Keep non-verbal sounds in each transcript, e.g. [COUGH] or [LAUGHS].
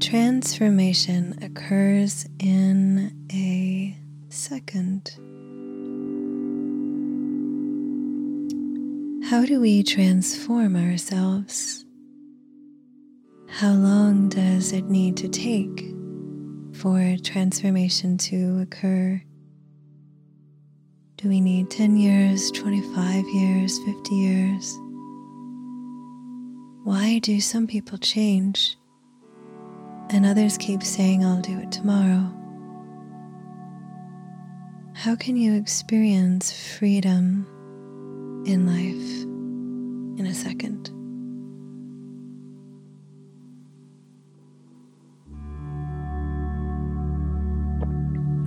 transformation occurs in a second. How do we transform ourselves? How long does it need to take for transformation to occur? Do we need 10 years, 25 years, 50 years? Why do some people change and others keep saying, I'll do it tomorrow? How can you experience freedom in life in a second?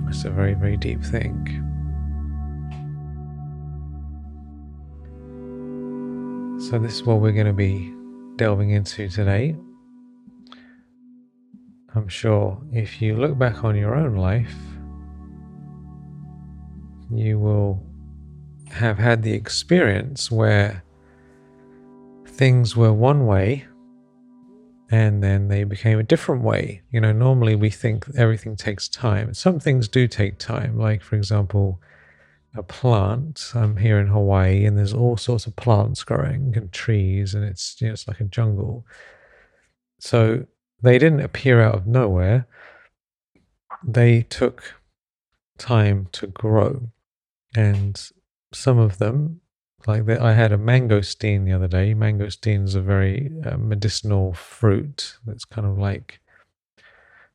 It's a very, very deep thing. So, this is what we're going to be delving into today. I'm sure if you look back on your own life, you will have had the experience where things were one way and then they became a different way. You know, normally we think everything takes time. Some things do take time, like, for example, a plant. I'm here in Hawaii and there's all sorts of plants growing and trees, and it's, you know, it's like a jungle. So they didn't appear out of nowhere, they took time to grow. And some of them like the, I had a mangosteen the other day. Mangosteen is a very uh, medicinal fruit. That's kind of like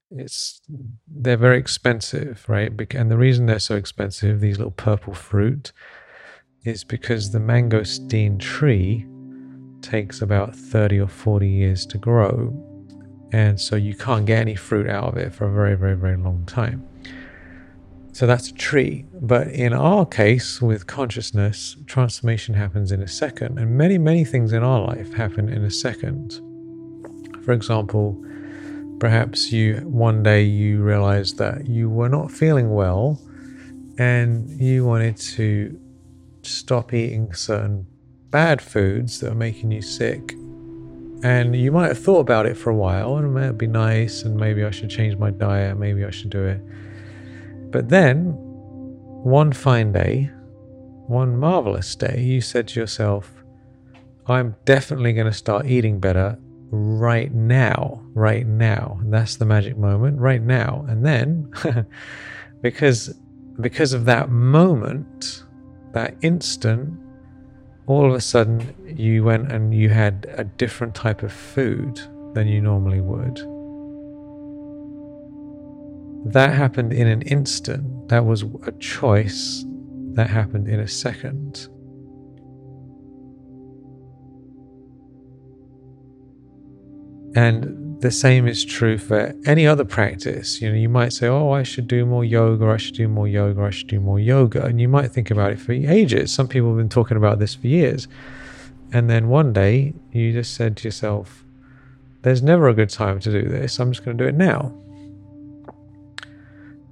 it's they're very expensive, right? And the reason they're so expensive, these little purple fruit, is because the mangosteen tree takes about 30 or 40 years to grow. And so you can't get any fruit out of it for a very, very, very long time. So that's a tree. But in our case, with consciousness, transformation happens in a second. And many, many things in our life happen in a second. For example, perhaps you one day you realized that you were not feeling well and you wanted to stop eating certain bad foods that are making you sick. And you might have thought about it for a while and it might be nice and maybe I should change my diet, maybe I should do it. But then, one fine day, one marvelous day, you said to yourself, I'm definitely going to start eating better right now, right now. And that's the magic moment, right now. And then, [LAUGHS] because because of that moment, that instant, all of a sudden you went and you had a different type of food than you normally would. That happened in an instant. That was a choice that happened in a second. And the same is true for any other practice. You know, you might say, Oh, I should do more yoga, I should do more yoga, I should do more yoga. And you might think about it for ages. Some people have been talking about this for years. And then one day you just said to yourself, There's never a good time to do this. I'm just going to do it now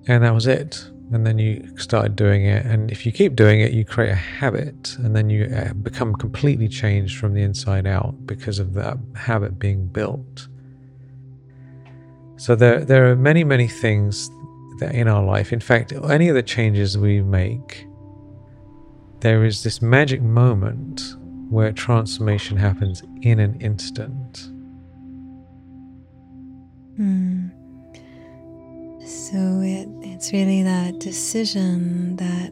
and that was it and then you started doing it and if you keep doing it you create a habit and then you uh, become completely changed from the inside out because of that habit being built so there there are many many things that in our life in fact any of the changes we make there is this magic moment where transformation happens in an instant mm. So it, it's really that decision, that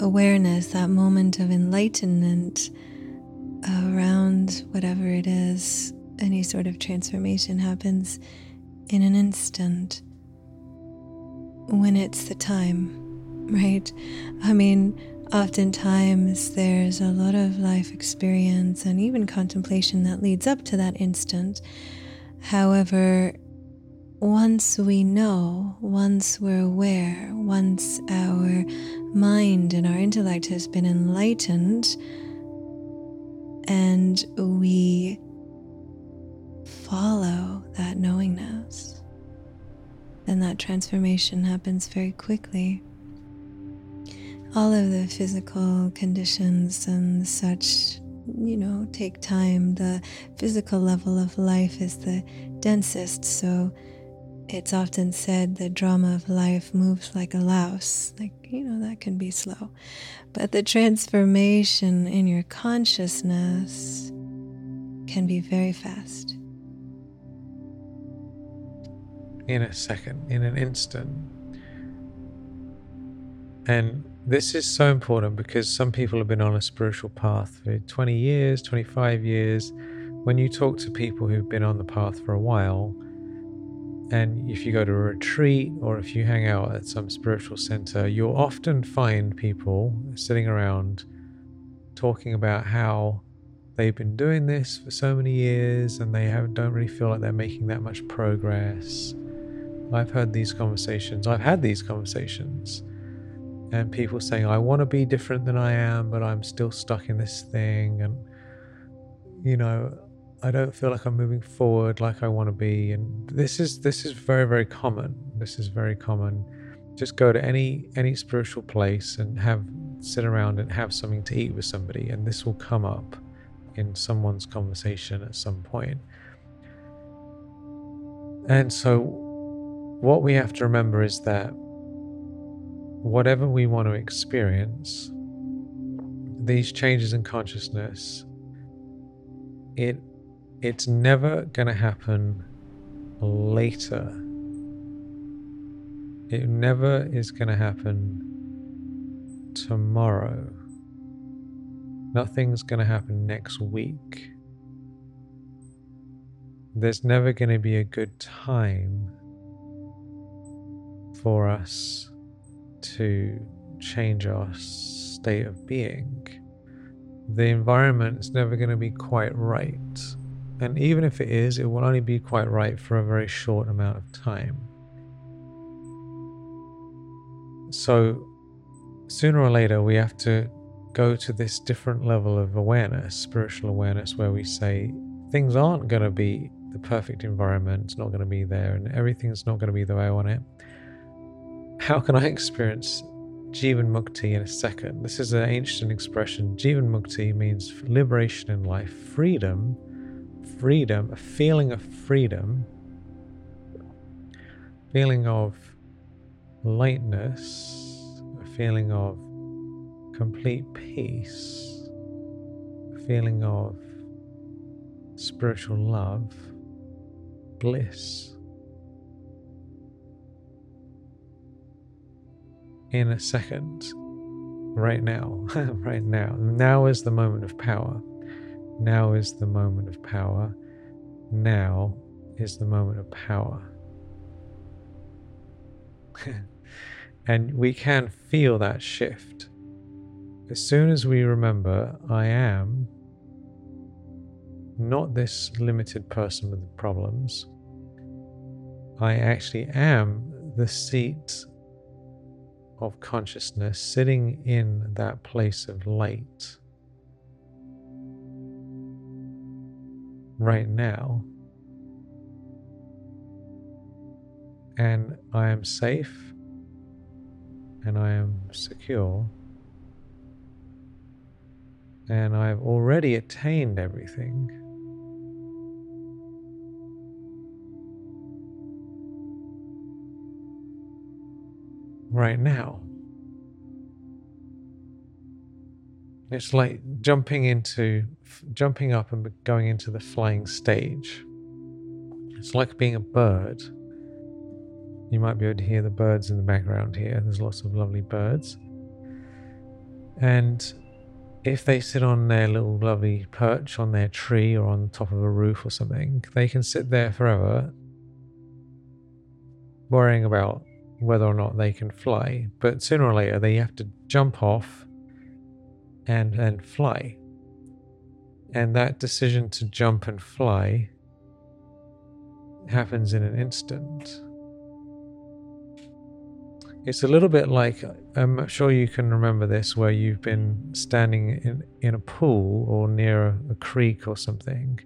awareness, that moment of enlightenment around whatever it is, any sort of transformation happens in an instant when it's the time, right? I mean, oftentimes there's a lot of life experience and even contemplation that leads up to that instant. However, once we know, once we're aware, once our mind and our intellect has been enlightened, and we follow that knowingness, then that transformation happens very quickly. All of the physical conditions and such, you know, take time. The physical level of life is the densest, so it's often said the drama of life moves like a louse. Like, you know, that can be slow. But the transformation in your consciousness can be very fast. In a second, in an instant. And this is so important because some people have been on a spiritual path for 20 years, 25 years. When you talk to people who've been on the path for a while, and if you go to a retreat or if you hang out at some spiritual center, you'll often find people sitting around talking about how they've been doing this for so many years and they don't really feel like they're making that much progress. I've heard these conversations, I've had these conversations, and people saying, I want to be different than I am, but I'm still stuck in this thing. And, you know, I don't feel like I'm moving forward like I want to be. And this is this is very very common. This is very common. Just go to any any spiritual place and have sit around and have something to eat with somebody, and this will come up in someone's conversation at some point. And so, what we have to remember is that whatever we want to experience, these changes in consciousness, it it's never going to happen later. It never is going to happen tomorrow. Nothing's going to happen next week. There's never going to be a good time for us to change our state of being. The environment is never going to be quite right and even if it is, it will only be quite right for a very short amount of time. So, sooner or later, we have to go to this different level of awareness, spiritual awareness, where we say things aren't going to be the perfect environment, it's not going to be there, and everything's not going to be the way I want it. How can I experience Jivan Mukti in a second? This is an ancient expression. Jivan Mukti means liberation in life, freedom freedom, a feeling of freedom, feeling of lightness, a feeling of complete peace, a feeling of spiritual love, bliss. In a second, right now, [LAUGHS] right now. Now is the moment of power. Now is the moment of power. Now is the moment of power. [LAUGHS] and we can feel that shift. As soon as we remember, I am not this limited person with the problems, I actually am the seat of consciousness sitting in that place of light right now. And I am safe and I am secure. And I've already attained everything. Right now. It's like jumping into, jumping up and going into the flying stage. It's like being a bird. You might be able to hear the birds in the background here. There's lots of lovely birds. And if they sit on their little lovely perch on their tree or on top of a roof or something, they can sit there forever worrying about whether or not they can fly. But sooner or later, they have to jump off and and fly. And that decision to jump and fly happens in an instant. It's a little bit like I'm sure you can remember this where you've been standing in, in a pool or near a, a creek or something,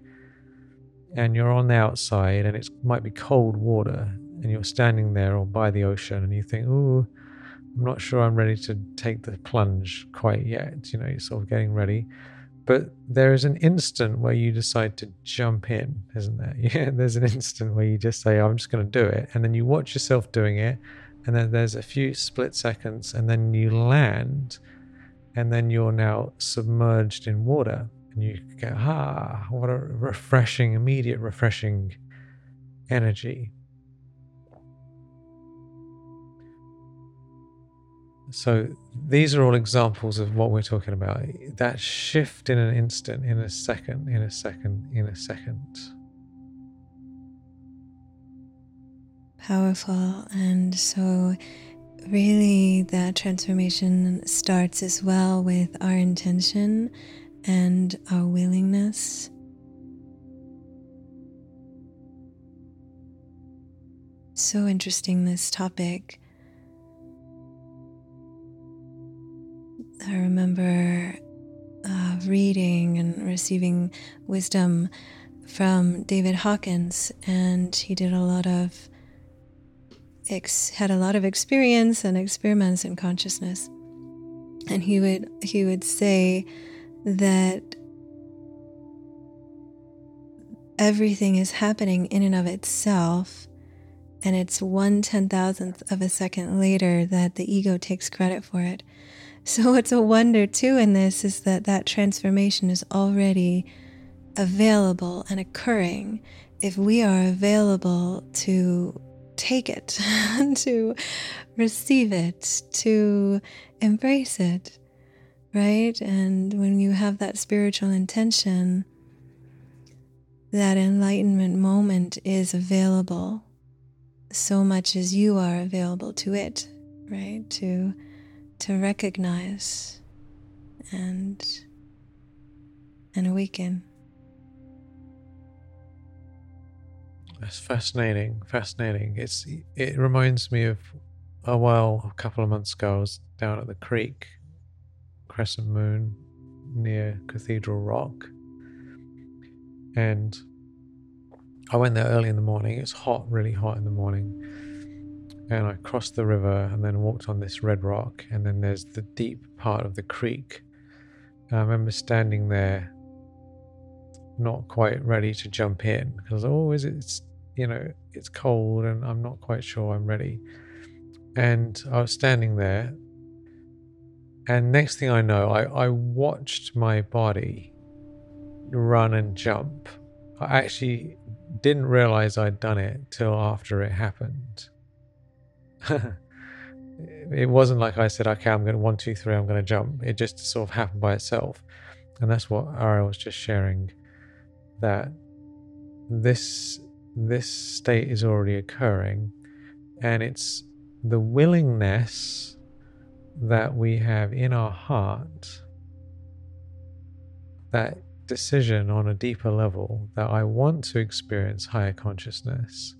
and you're on the outside and it might be cold water, and you're standing there or by the ocean, and you think, "Ooh, I'm not sure I'm ready to take the plunge quite yet. You know, you're sort of getting ready. but there is an instant where you decide to jump in, isn't there? [LAUGHS] Yeah, there's an instant where you just say, I'm just going to do it. And then you watch yourself doing it. And then there's a few split seconds, and then you land, and then you're now submerged in water. And you go, ah, what a refreshing, immediate, refreshing energy. So these are all examples of what we're talking about. That shift in an instant, in a second, in a second, in a second. Powerful. And so, really, that transformation starts as well with our intention and our willingness. So interesting, this topic remember uh, reading and receiving wisdom from David Hawkins, and he did a lot of ex- had a lot of experience and experiments in consciousness. And he would he would say that everything is happening in and of itself, and it's one ten thousandth of a second later that the ego takes credit for it. [LAUGHS] So, what's a wonder too in this is that that transformation is already available and occurring if we are available to take it, [LAUGHS] to receive it, to embrace it, right? And when you have that spiritual intention, that enlightenment moment is available so much as you are available to it, right? To to recognize and and awaken. That's fascinating, fascinating. It's it reminds me of a while a couple of months ago I was down at the creek, Crescent Moon, near Cathedral Rock. And I went there early in the morning. It's hot, really hot in the morning and I crossed the river and then walked on this red rock. And then there's the deep part of the creek. And I remember standing there, not quite ready to jump in because, oh, is it, it's, you know, it's cold and I'm not quite sure I'm ready. And I was standing there. And next thing I know, I, I watched my body run and jump. I actually didn't realize I'd done it till after it happened. [LAUGHS] it wasn't like I said, okay, I'm going to one, two, three, I'm going to jump. It just sort of happened by itself. And that's what Ariel was just sharing that this this state is already occurring and it's the willingness that we have in our heart that decision on a deeper level that I want to experience higher consciousness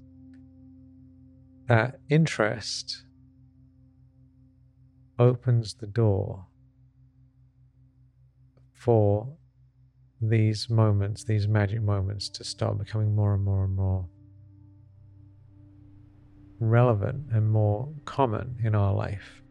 that interest opens the door for these moments, these magic moments, to start becoming more and more and more relevant and more common in our life.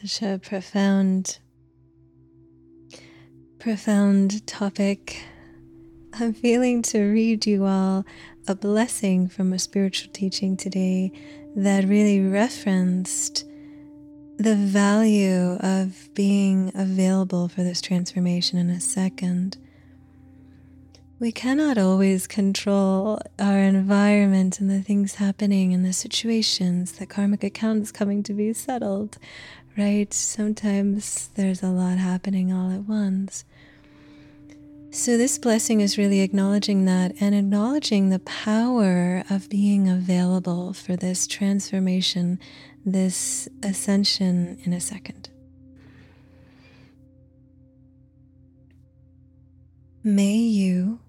Such a profound, profound topic. I'm feeling to read you all a blessing from a spiritual teaching today that really referenced the value of being available for this transformation in a second. We cannot always control our environment and the things happening and the situations, that karmic accounts coming to be settled, right? Sometimes there's a lot happening all at once. So, this blessing is really acknowledging that and acknowledging the power of being available for this transformation, this ascension in a second. May you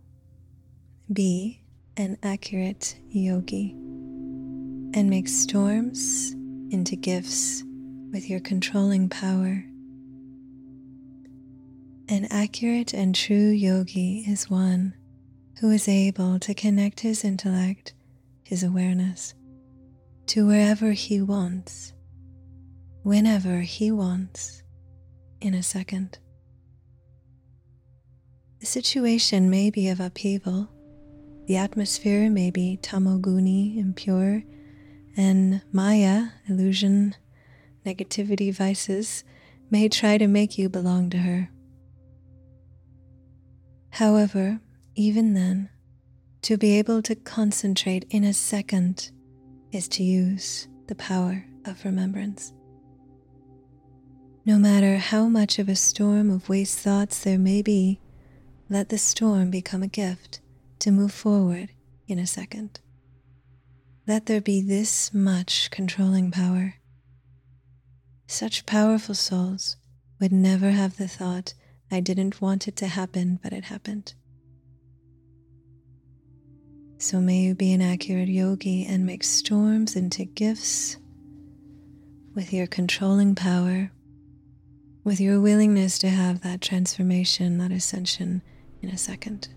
be an accurate yogi and make storms into gifts with your controlling power. An accurate and true yogi is one who is able to connect his intellect, his awareness, to wherever he wants, whenever he wants, in a second. The situation may be of upheaval, the atmosphere may be tamoguni, impure, and maya, illusion, negativity, vices, may try to make you belong to her. However, even then, to be able to concentrate in a second is to use the power of remembrance. No matter how much of a storm of waste thoughts there may be, let the storm become a gift to move forward in a second. Let there be this much controlling power. Such powerful souls would never have the thought, I didn't want it to happen, but it happened. So may you be an accurate yogi and make storms into gifts with your controlling power, with your willingness to have that transformation, that ascension in a second.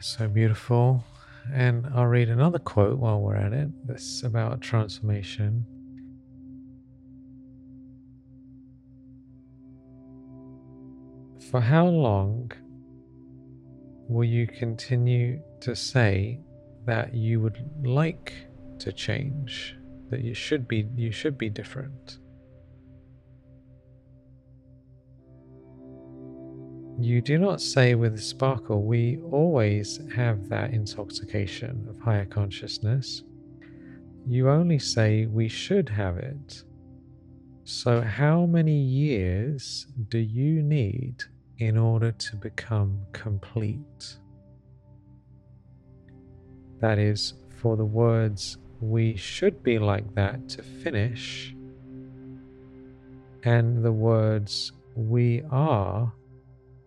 So beautiful. And I'll read another quote while we're at it. That's about transformation. For how long will you continue to say that you would like to change, that you should be you should be different? You do not say with sparkle, we always have that intoxication of higher consciousness. You only say we should have it. So, how many years do you need in order to become complete. That is, for the words we should be like that to finish, and the words we are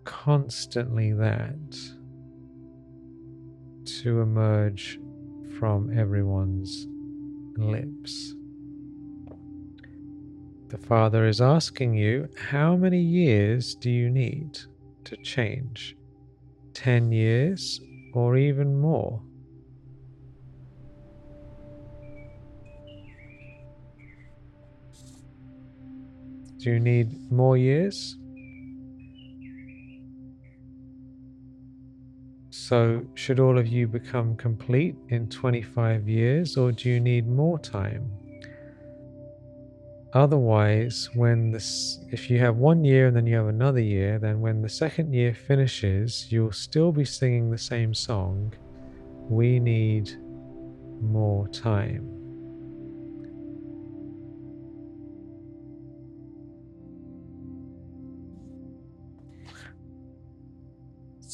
constantly that to emerge from everyone's lips. The Father is asking you, how many years do you need to change? 10 years or even more? Do you need more years? So, should all of you become complete in 25 years, or do you need more time? Otherwise, when this, if you have one year and then you have another year, then when the second year finishes, you'll still be singing the same song. We need more time.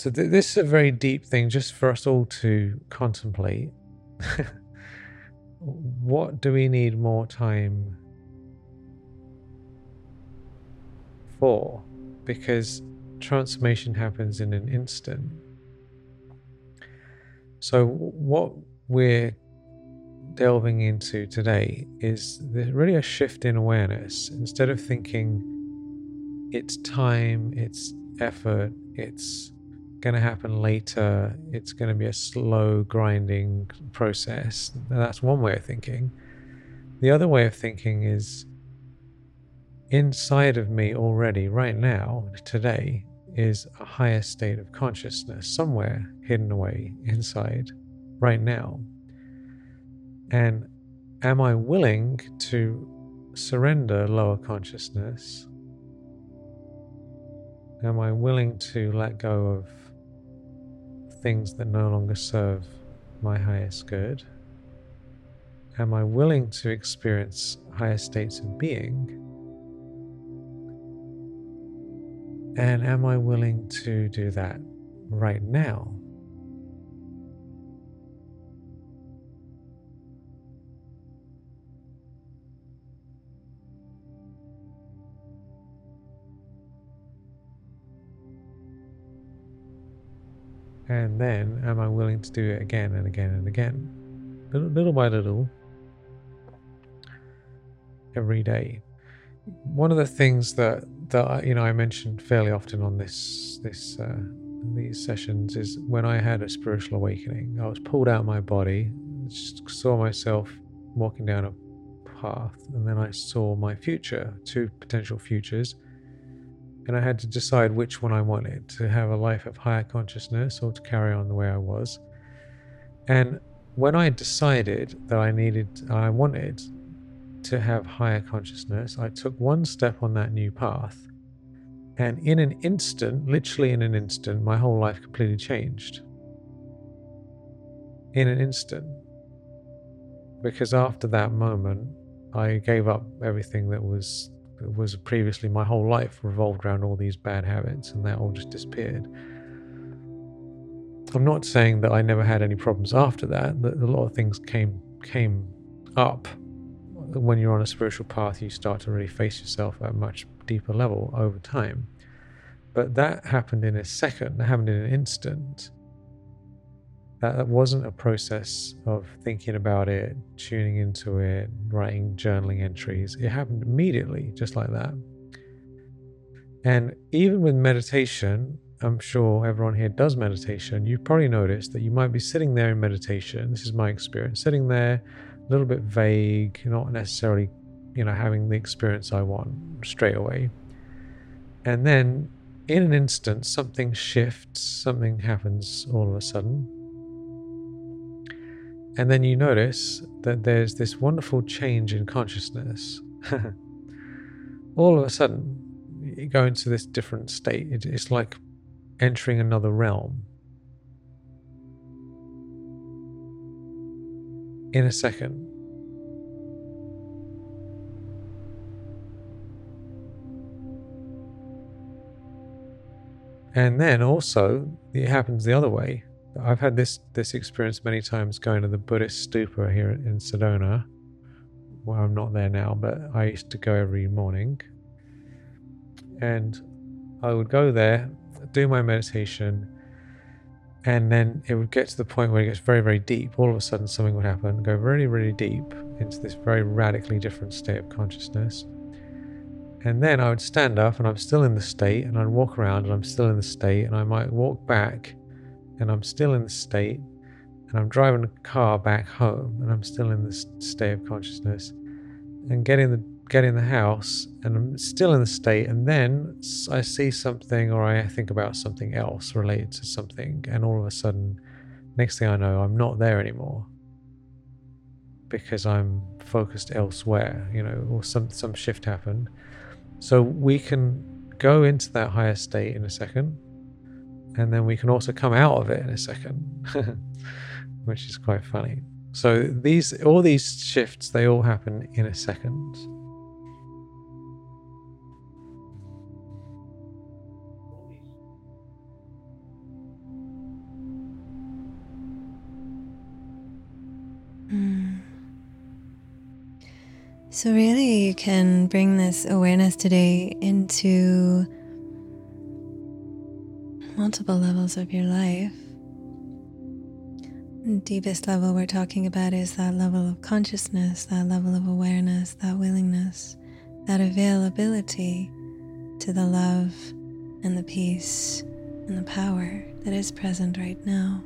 So, th- this is a very deep thing just for us all to contemplate. [LAUGHS] what do we need more time for because transformation happens in an instant. So, what we're delving into today is really a shift in awareness. Instead of thinking it's time, it's effort, it's going to happen later, it's going to be a slow grinding process. That's one way of thinking. The other way of thinking is inside of me already, right now, today, is a higher state of consciousness somewhere hidden away inside, right now. And am I willing to surrender lower consciousness? Am I willing to let go of things that no longer serve my highest good? Am I willing to experience higher states of being? And am I willing to do that right now? And then am I willing to do it again and again and again? Little, little by little, every day. One of the things that that you know I mentioned fairly often on this this uh, these sessions is when I had a spiritual awakening. I was pulled out of my body, saw myself walking down a path, and then I saw my future, two potential futures, and I had to decide which one I wanted to have a life of higher consciousness or to carry on the way I was. And when I decided that I needed, I wanted to have higher consciousness, I took one step on that new path. And in an instant, literally in an instant, my whole life completely changed. In an instant. Because after that moment, I gave up everything that was was previously my whole life revolved around all these bad habits, and that all just disappeared. I'm not saying that I never had any problems after that. That a lot of things came came up when you're on a spiritual path. You start to really face yourself at a much deeper level over time. But that happened in a second. That happened in an instant. That wasn't a process of thinking about it, tuning into it, writing journaling entries. It happened immediately, just like that. And even with meditation, I'm sure everyone here does meditation. You've probably noticed that you might be sitting there in meditation. This is my experience, sitting there, a little bit vague, not necessarily, you know, having the experience I want straight away. And then in an instant, something shifts, something happens all of a sudden. And then you notice that there's this wonderful change in consciousness. [LAUGHS] All of a sudden, you go into this different state. It's like entering another realm. In a second. And then also, it happens the other way. I've had this this experience many times going to the Buddhist stupa here in Sedona. Well, I'm not there now, but I used to go every morning. And I would go there, do my meditation, and then it would get to the point where it gets very, very deep. All of a sudden, something would happen, go really, really deep into this very radically different state of consciousness. And then I would stand up and I'm still in the state, and I'd walk around and I'm still in the state, and I might walk back and I'm still in the state, and I'm driving a car back home, and I'm still in this state of consciousness, and getting the get in the house, and I'm still in the state, and then I see something or I think about something else related to something, and all of a sudden, next thing I know, I'm not there anymore because I'm focused elsewhere, you know, or some some shift happened. So we can go into that higher state in a second and then we can also come out of it in a second, [LAUGHS] which is quite funny. So these all these shifts they all happen in a second. Hmm. So, really, you can bring this awareness today into multiple levels of your life. The deepest level we're talking about is that level of consciousness, that level of awareness, that willingness, that availability to the love and the peace and the power that is present right now.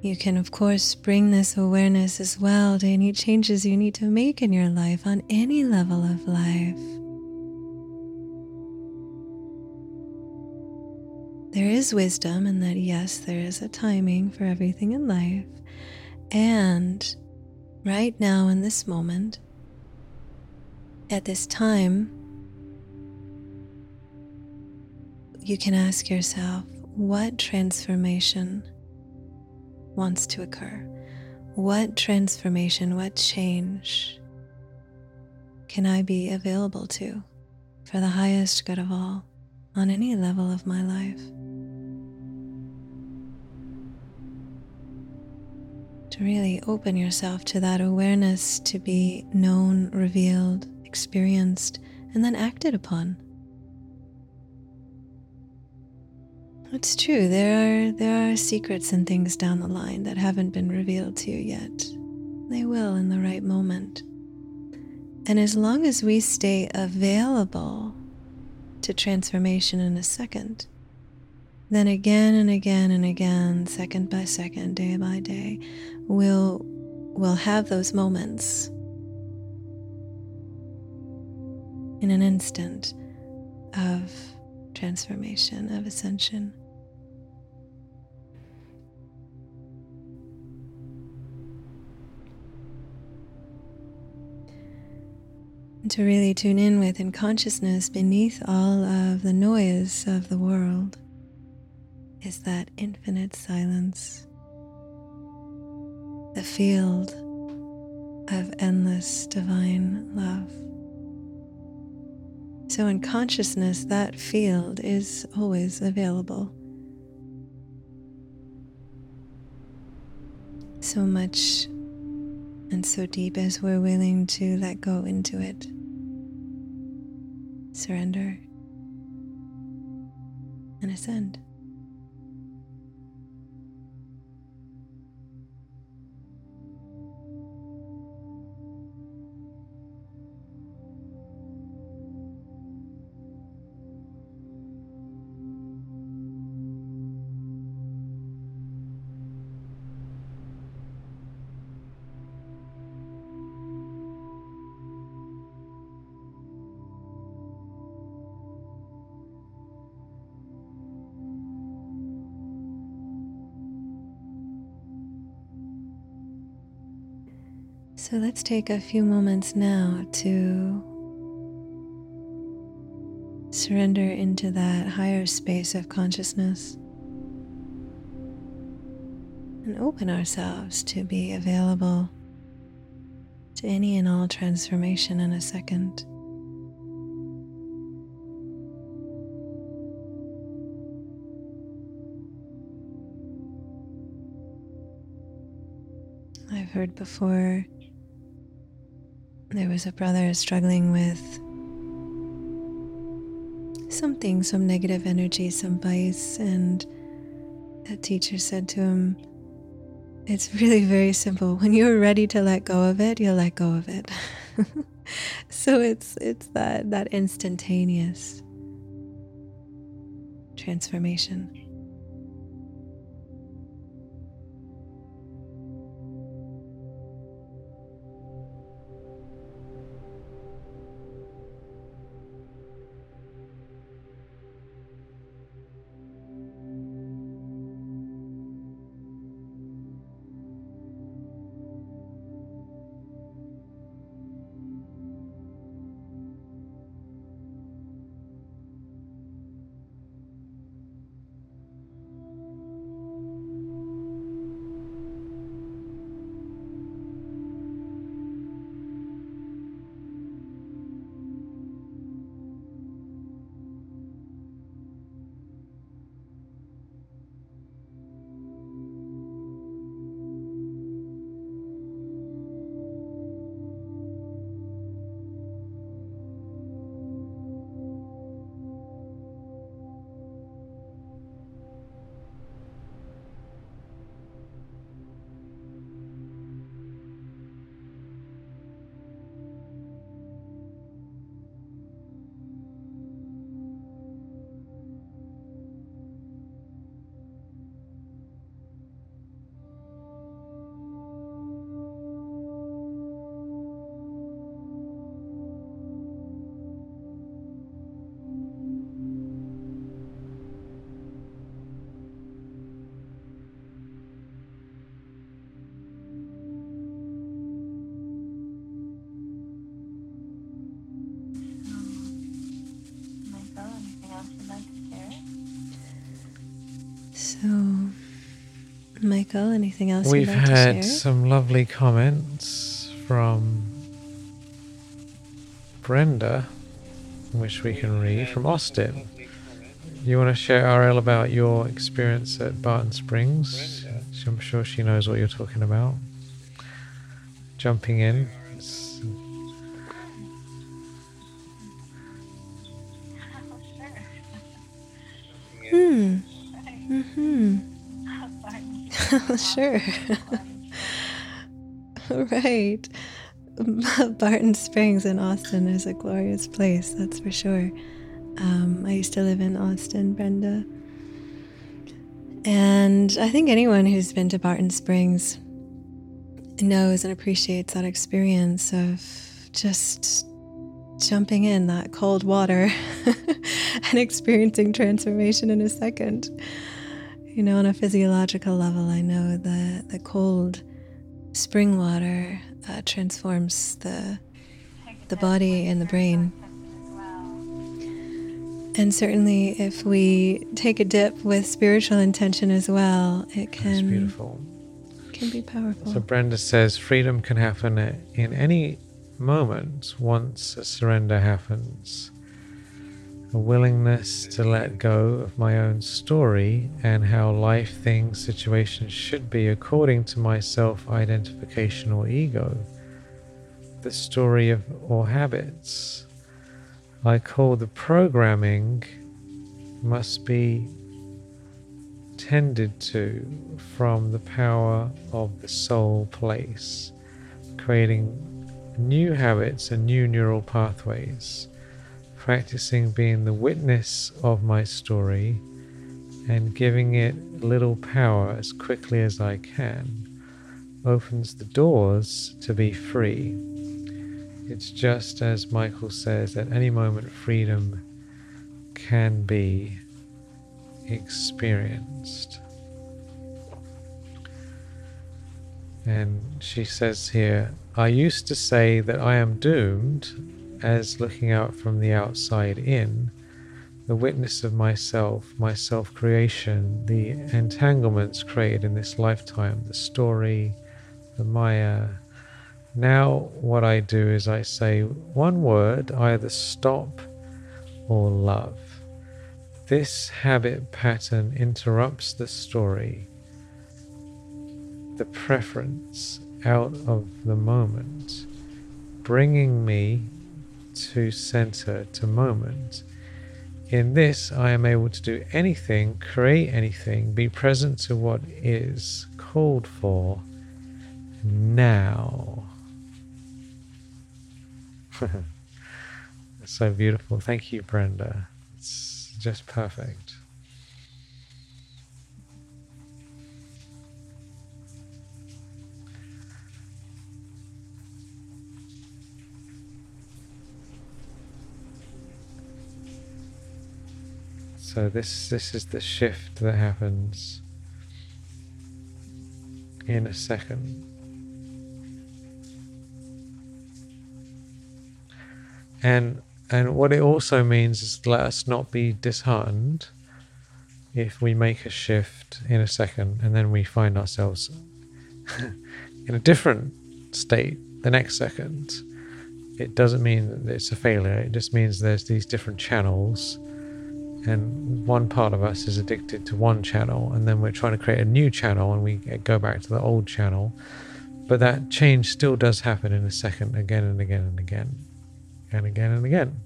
You can, of course, bring this awareness as well to any changes you need to make in your life on any level of life. There is wisdom, and that yes, there is a timing for everything in life. And right now, in this moment, at this time, you can ask yourself what transformation wants to occur? What transformation, what change can I be available to for the highest good of all on any level of my life? To really open yourself to that awareness to be known, revealed, experienced, and then acted upon. It's true. There are there are secrets and things down the line that haven't been revealed to you yet. They will in the right moment. And as long as we stay available to transformation in a second, then again and again and again, second by second, day by day, we'll we'll have those moments in an instant of transformation, of ascension. to really tune in with in consciousness beneath all of the noise of the world is that infinite silence, the field of endless divine love. So, in consciousness, that field is always available. So much and so deep as we're willing to let go into it surrender, and ascend. So let's take a few moments now to surrender into that higher space of consciousness and open ourselves to be available to any and all transformation in a second. I've heard before there was a brother struggling with something, some negative energy, some vice, and a teacher said to him, It's really very simple. When you're ready to let go of it, you'll let go of it. [LAUGHS] so it's it's that that instantaneous transformation. Michael, anything else We've like had some lovely comments from Brenda, which we can read from Austin. You want to share, Ariel, about your experience at Barton Springs? I'm sure she knows what you're talking about. Jumping in. [LAUGHS] sure. [LAUGHS] right. [LAUGHS] Barton Springs in Austin is a glorious place, that's for sure. Um, I used to live in Austin, Brenda. And I think anyone who's been to Barton Springs knows and appreciates that experience of just jumping in that cold water and experiencing transformation in a second. You know, on a physiological level, I know that the cold spring water uh, transforms the the body and the brain. And certainly, if we take a dip with spiritual intention as well, it can That's beautiful. Can be powerful. So Brenda says freedom can happen in any moment once a surrender happens. A willingness to let go of my own story and how life, things, situations should be according to my self identification or ego. The story of or habits I call the programming must be tended to from the power of the soul place, creating new habits and new neural pathways, practicing being the witness of my story and giving it little power as quickly as I can opens the doors to be free. It's just as Michael says, at any moment, freedom can be experienced. And she says here, I used to say that I am doomed as looking out from the outside in, the witness of myself, my self creation, the entanglements created in this lifetime, the story, the Maya. Now, what I do is I say one word, either stop or love. This habit pattern interrupts the story, the preference out of the moment, bringing me to center, to moment. In this, I am able to do anything, create anything, be present to what is called for now. [LAUGHS] so beautiful. Thank you, Brenda. It's just perfect. So this this is the shift that happens in a second. And and what it also means is let us not be disheartened if we make a shift in a second and then we find ourselves [LAUGHS] in a different state the next second. It doesn't mean that it's a failure, it just means there's these different channels and one part of us is addicted to one channel and then we're trying to create a new channel and we go back to the old channel. But that change still does happen in a second again and again and again and again and again.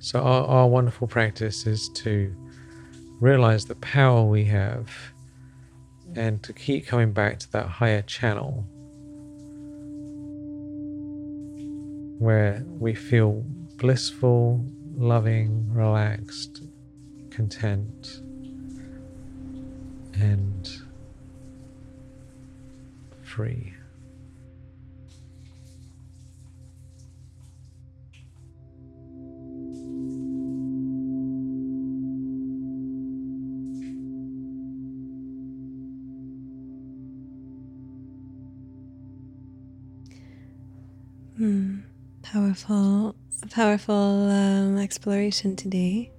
So, our, our wonderful practice is to realize the power we have and to keep coming back to that higher channel where we feel blissful, loving, relaxed, content, and free. Hmm. Powerful, powerful um, exploration today.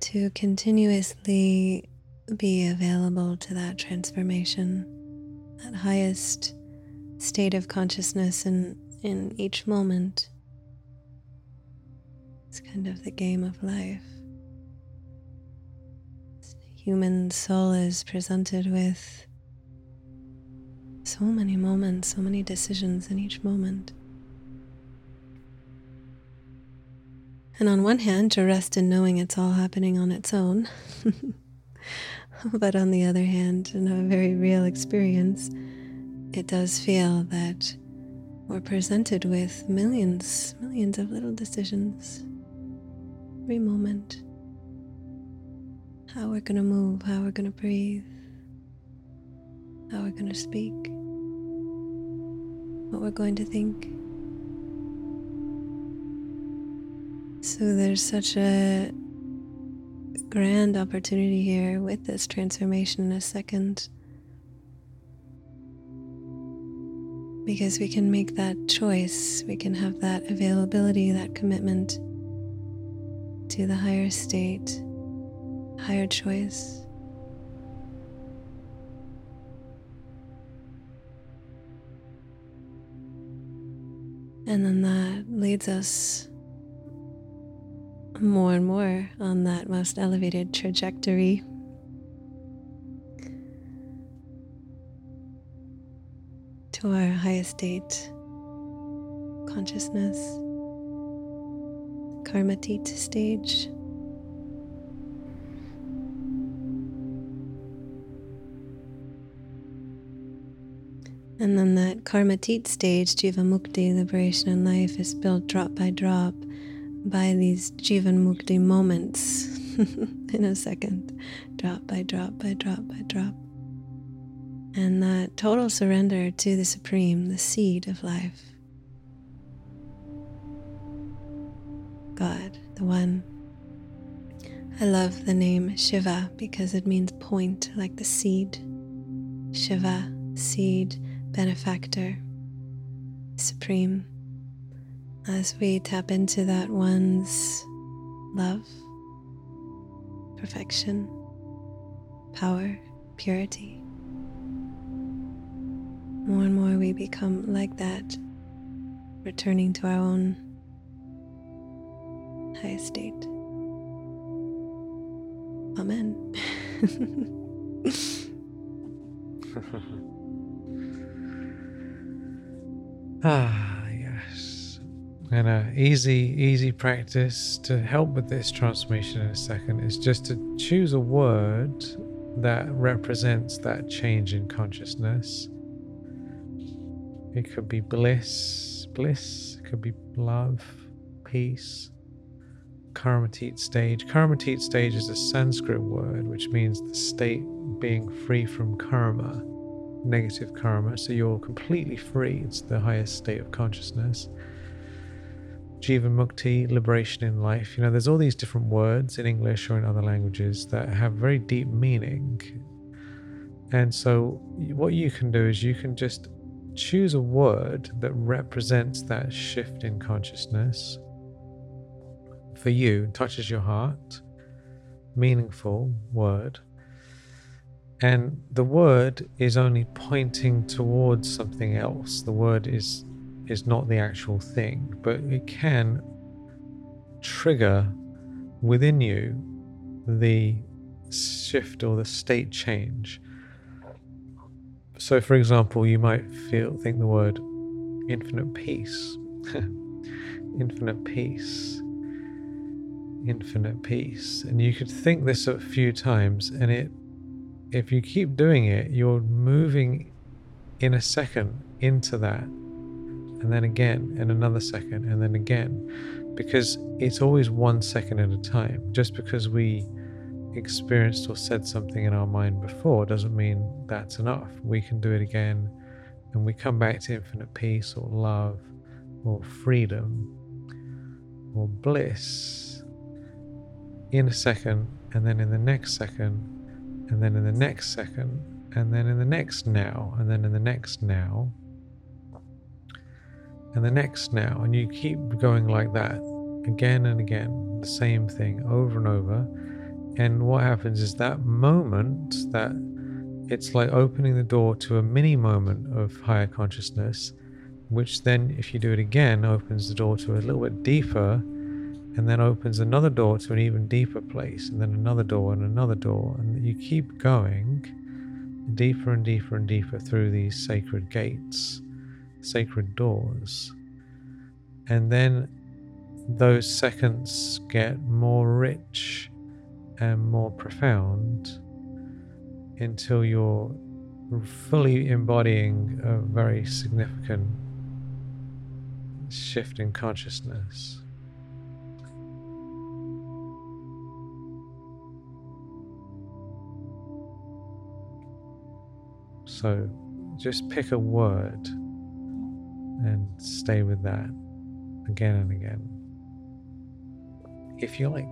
To continuously be available to that transformation, that highest state of consciousness in, in each moment. It's kind of the game of life human soul is presented with so many moments, so many decisions in each moment. And on one hand, to rest in knowing it's all happening on its own. [LAUGHS] but on the other hand, in a very real experience, it does feel that we're presented with millions, millions of little decisions every moment. How we're going to move, how we're going to breathe, how we're going to speak, what we're going to think. So there's such a grand opportunity here with this transformation in a second. Because we can make that choice, we can have that availability, that commitment to the higher state, higher choice. And then that leads us more and more on that most elevated trajectory. To our highest state consciousness, Karmatit stage. And then that Karmatit stage, Jiva Mukti, liberation in life, is built drop by drop by these Jivan Mukti moments [LAUGHS] in a second, drop by drop by drop by drop. And that total surrender to the Supreme, the seed of life. God, the One. I love the name Shiva because it means point, like the seed. Shiva, seed, benefactor, supreme as we tap into that one's love, perfection, power, purity. More and more we become like that, returning to our own high state. Amen. [LAUGHS] [LAUGHS] ah yes. and a easy, easy practice to help with this transformation in a second is just to choose a word that represents that change in consciousness. It could be bliss, bliss, it could be love, peace, karmatit stage. Karmatit stage is a Sanskrit word which means the state being free from karma, negative karma. So you're completely free. It's the highest state of consciousness. Jivan Mukti, liberation in life. You know, there's all these different words in English or in other languages that have very deep meaning. And so, what you can do is you can just choose a word that represents that shift in consciousness for you, touches your heart, meaningful word. And the word is only pointing towards something else. The word is is not the actual thing, but it can trigger within you the shift or the state change. So, for example, you might feel think the word infinite peace, [LAUGHS] infinite peace, infinite peace, and you could think this a few times, and it, if you keep doing it, you're moving in a second into that and then again, and another second, and then again, because it's always one second at a time. Just because we experienced or said something in our mind before doesn't mean that's enough. We can do it again, and we come back to infinite peace or love or freedom or bliss in a second, and then in the next second, and then in the next second, and then in the next now, and then in the next now and the next now, and you keep going like that again and again, the same thing over and over. And what happens is that moment that it's like opening the door to a mini moment of higher consciousness, which then, if you do it again, opens the door to a little bit deeper, and then opens another door to an even deeper place, and then another door and another door. And you keep going deeper and deeper and deeper through these sacred gates sacred doors. And then those seconds get more rich and more profound until you're fully embodying a very significant shift in consciousness. So just pick a word and stay with that again and again. If you like.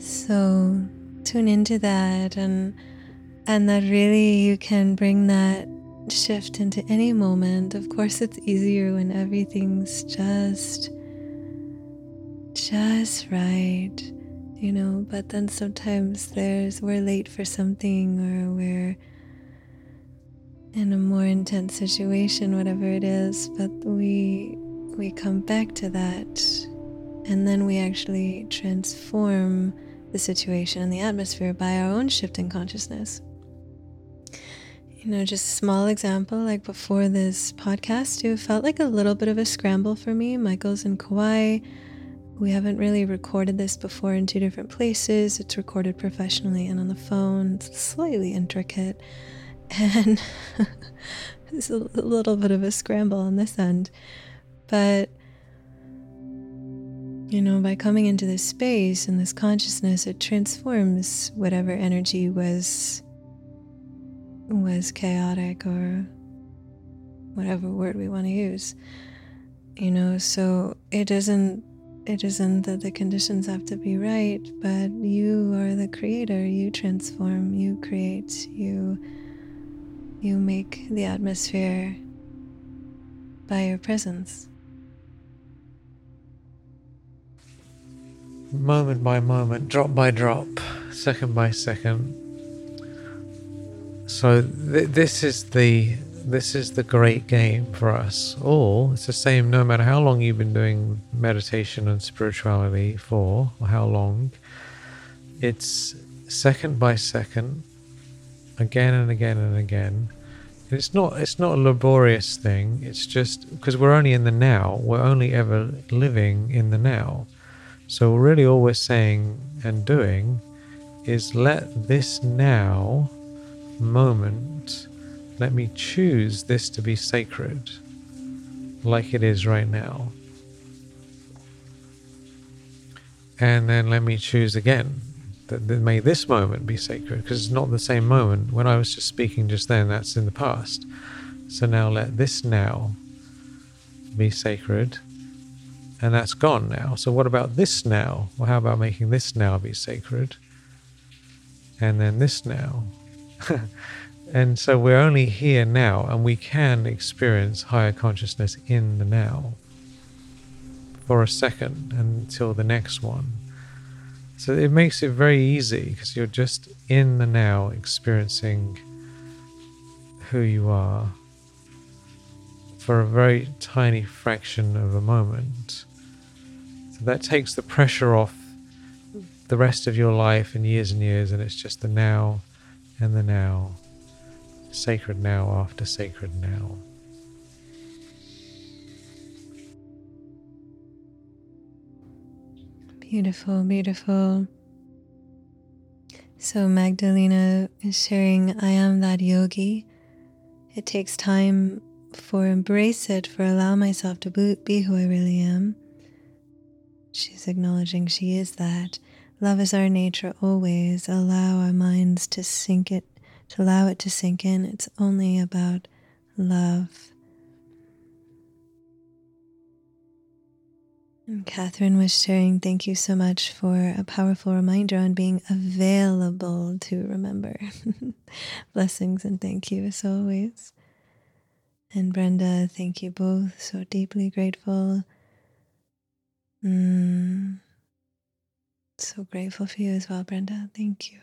So tune into that and and that really you can bring that shift into any moment. Of course, it's easier when everything's just just right, you know, but then sometimes there's we're late for something or we're in a more intense situation, whatever it is, but we we come back to that and then we actually transform the situation and the atmosphere by our own shift in consciousness you know, just a small example, like before this podcast, it felt like a little bit of a scramble for me. Michael's in Kauai. We haven't really recorded this before in two different places. It's recorded professionally and on the phone. It's slightly intricate. [LAUGHS] And [LAUGHS] it's a little bit of a scramble on this end. But, you know, by coming into this space and this consciousness, it transforms whatever energy was was chaotic or whatever word we want to use you know so it isn't it isn't that the conditions have to be right but you are the creator. You transform you create you you make the atmosphere by your presence. Moment by moment drop by drop second by second so th- this is the this is the great game for us all. It's the same no matter how long you've been doing meditation and spirituality for, or how long. It's second by second, again and again and again. it's not it's not a laborious thing. It's just because we're only in the now. We're only ever living in the now. So really all we're saying and doing is let this now moment, let me choose this to be sacred, like it is right now. And then let me choose again that, may this moment be sacred, because it's not the same moment. When I was just speaking just then, that's in the past. So now let this now be sacred, and that's gone now. So what about this now? Well, how about making this now be sacred? And then this now. [LAUGHS] and so we're only here now, and we can experience higher consciousness in the now for a second until the next one. So it makes it very easy because you're just in the now experiencing who you are for a very tiny fraction of a moment. So that takes the pressure off the rest of your life and years and years, and it's just the now and the now, sacred now after sacred now. Beautiful, beautiful. So, Magdalena is sharing, I am that yogi. It takes time for embrace it, for allow myself to be who I really am. She's acknowledging she is that. Love is our nature always. Allow our minds to sink it, to allow it to sink in. It's only about love. And Catherine was sharing, thank you so much for a powerful reminder on being available to remember. [LAUGHS] Blessings and thank you as always. And Brenda, thank you both. So deeply grateful. Mm. So grateful for you as well, Brenda. Thank you.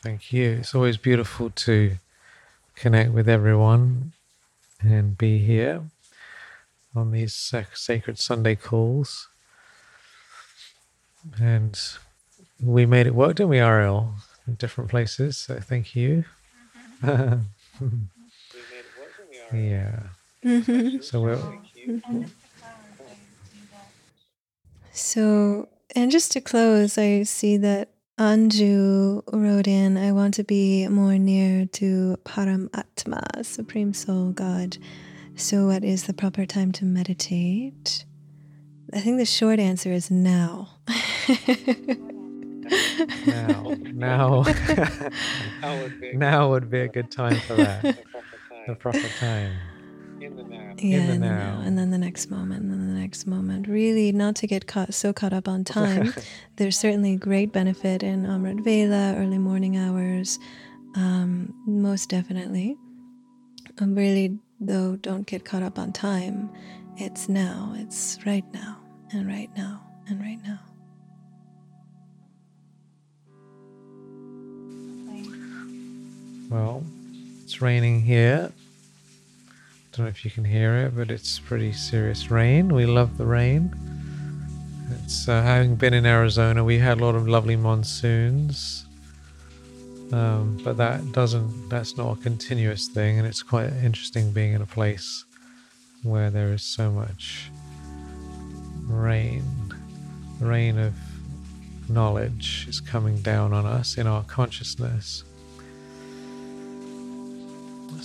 Thank you. It's always beautiful to connect with everyone and be here on these sacred Sunday calls. And we made it work, didn't we, Ariel? In different places. So thank you. [LAUGHS] yeah. Mm-hmm. So we're. So, and just to close, I see that Anju wrote in, I want to be more near to Paramatma, Supreme Soul God. So, what is the proper time to meditate? I think the short answer is now. now, now, [LAUGHS] [LAUGHS] now would be a good time for that. The proper time. In the now. Yeah, now. and then the next moment, and then the next moment. Really, not to get caught so caught up on time. [LAUGHS] There's certainly great benefit in Amrit Vela, early morning hours, um, most definitely. Um, really, though, don't get caught up on time. It's now. It's right now, and right now, and right now. Well, it's raining here. Don't know if you can hear it, but it's pretty serious rain. We love the rain. It's uh, having been in Arizona, we had a lot of lovely monsoons, um, but that doesn't. That's not a continuous thing, and it's quite interesting being in a place where there is so much rain. The rain of knowledge is coming down on us in our consciousness.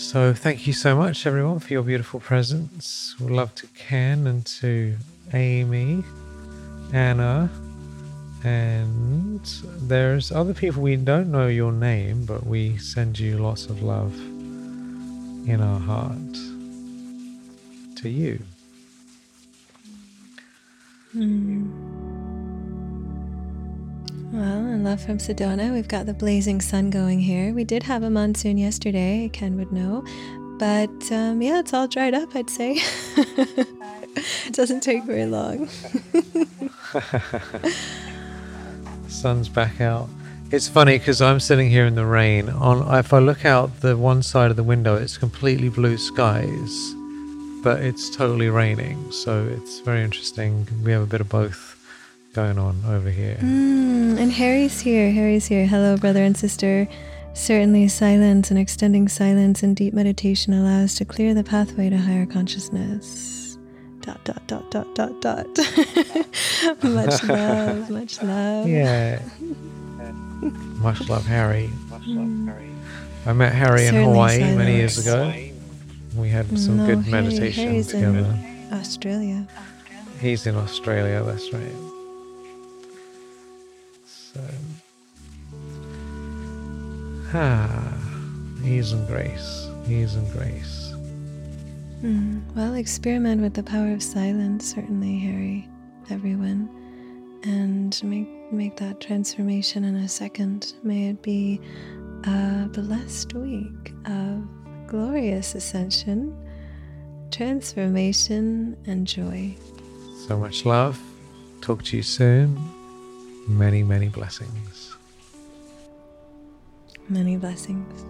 So thank you so much, everyone, for your beautiful presence. we love to Ken and to Amy, Anna, and there's other people we don't know your name, but we send you lots of love in our heart to you. Mm. Well, and love from Sedona. We've got the blazing sun going here. We did have a monsoon yesterday, Ken would know. But um, yeah, it's all dried up, I'd say. [LAUGHS] it doesn't take very long. [LAUGHS] Sun's back out. It's funny because I'm sitting here in the rain. On if I look out the one side of the window, it's completely blue skies, but it's totally raining. So it's very interesting. We have a bit of both going on over here. Mm, and Harry's here. Harry's here. Hello, brother and sister. Certainly, silence and extending silence and deep meditation allows to clear the pathway to higher consciousness. Dot, dot, dot, dot, dot, dot. [LAUGHS] much [LAUGHS] love, much love. Yeah. much love, Harry. Much love, Harry. I met Harry Certainly in Hawaii silence. many years ago. We had some no, good Harry, meditation Harry's together. In Australia. He's in Australia, that's right. So, ah, ease and grace, ease and grace. Mm, well, experiment with the power of silence, certainly, Harry, everyone, and make make that transformation in a second. May it be a blessed week of glorious ascension, transformation, and joy. So much love. Talk to you soon. Many, many blessings. Many blessings.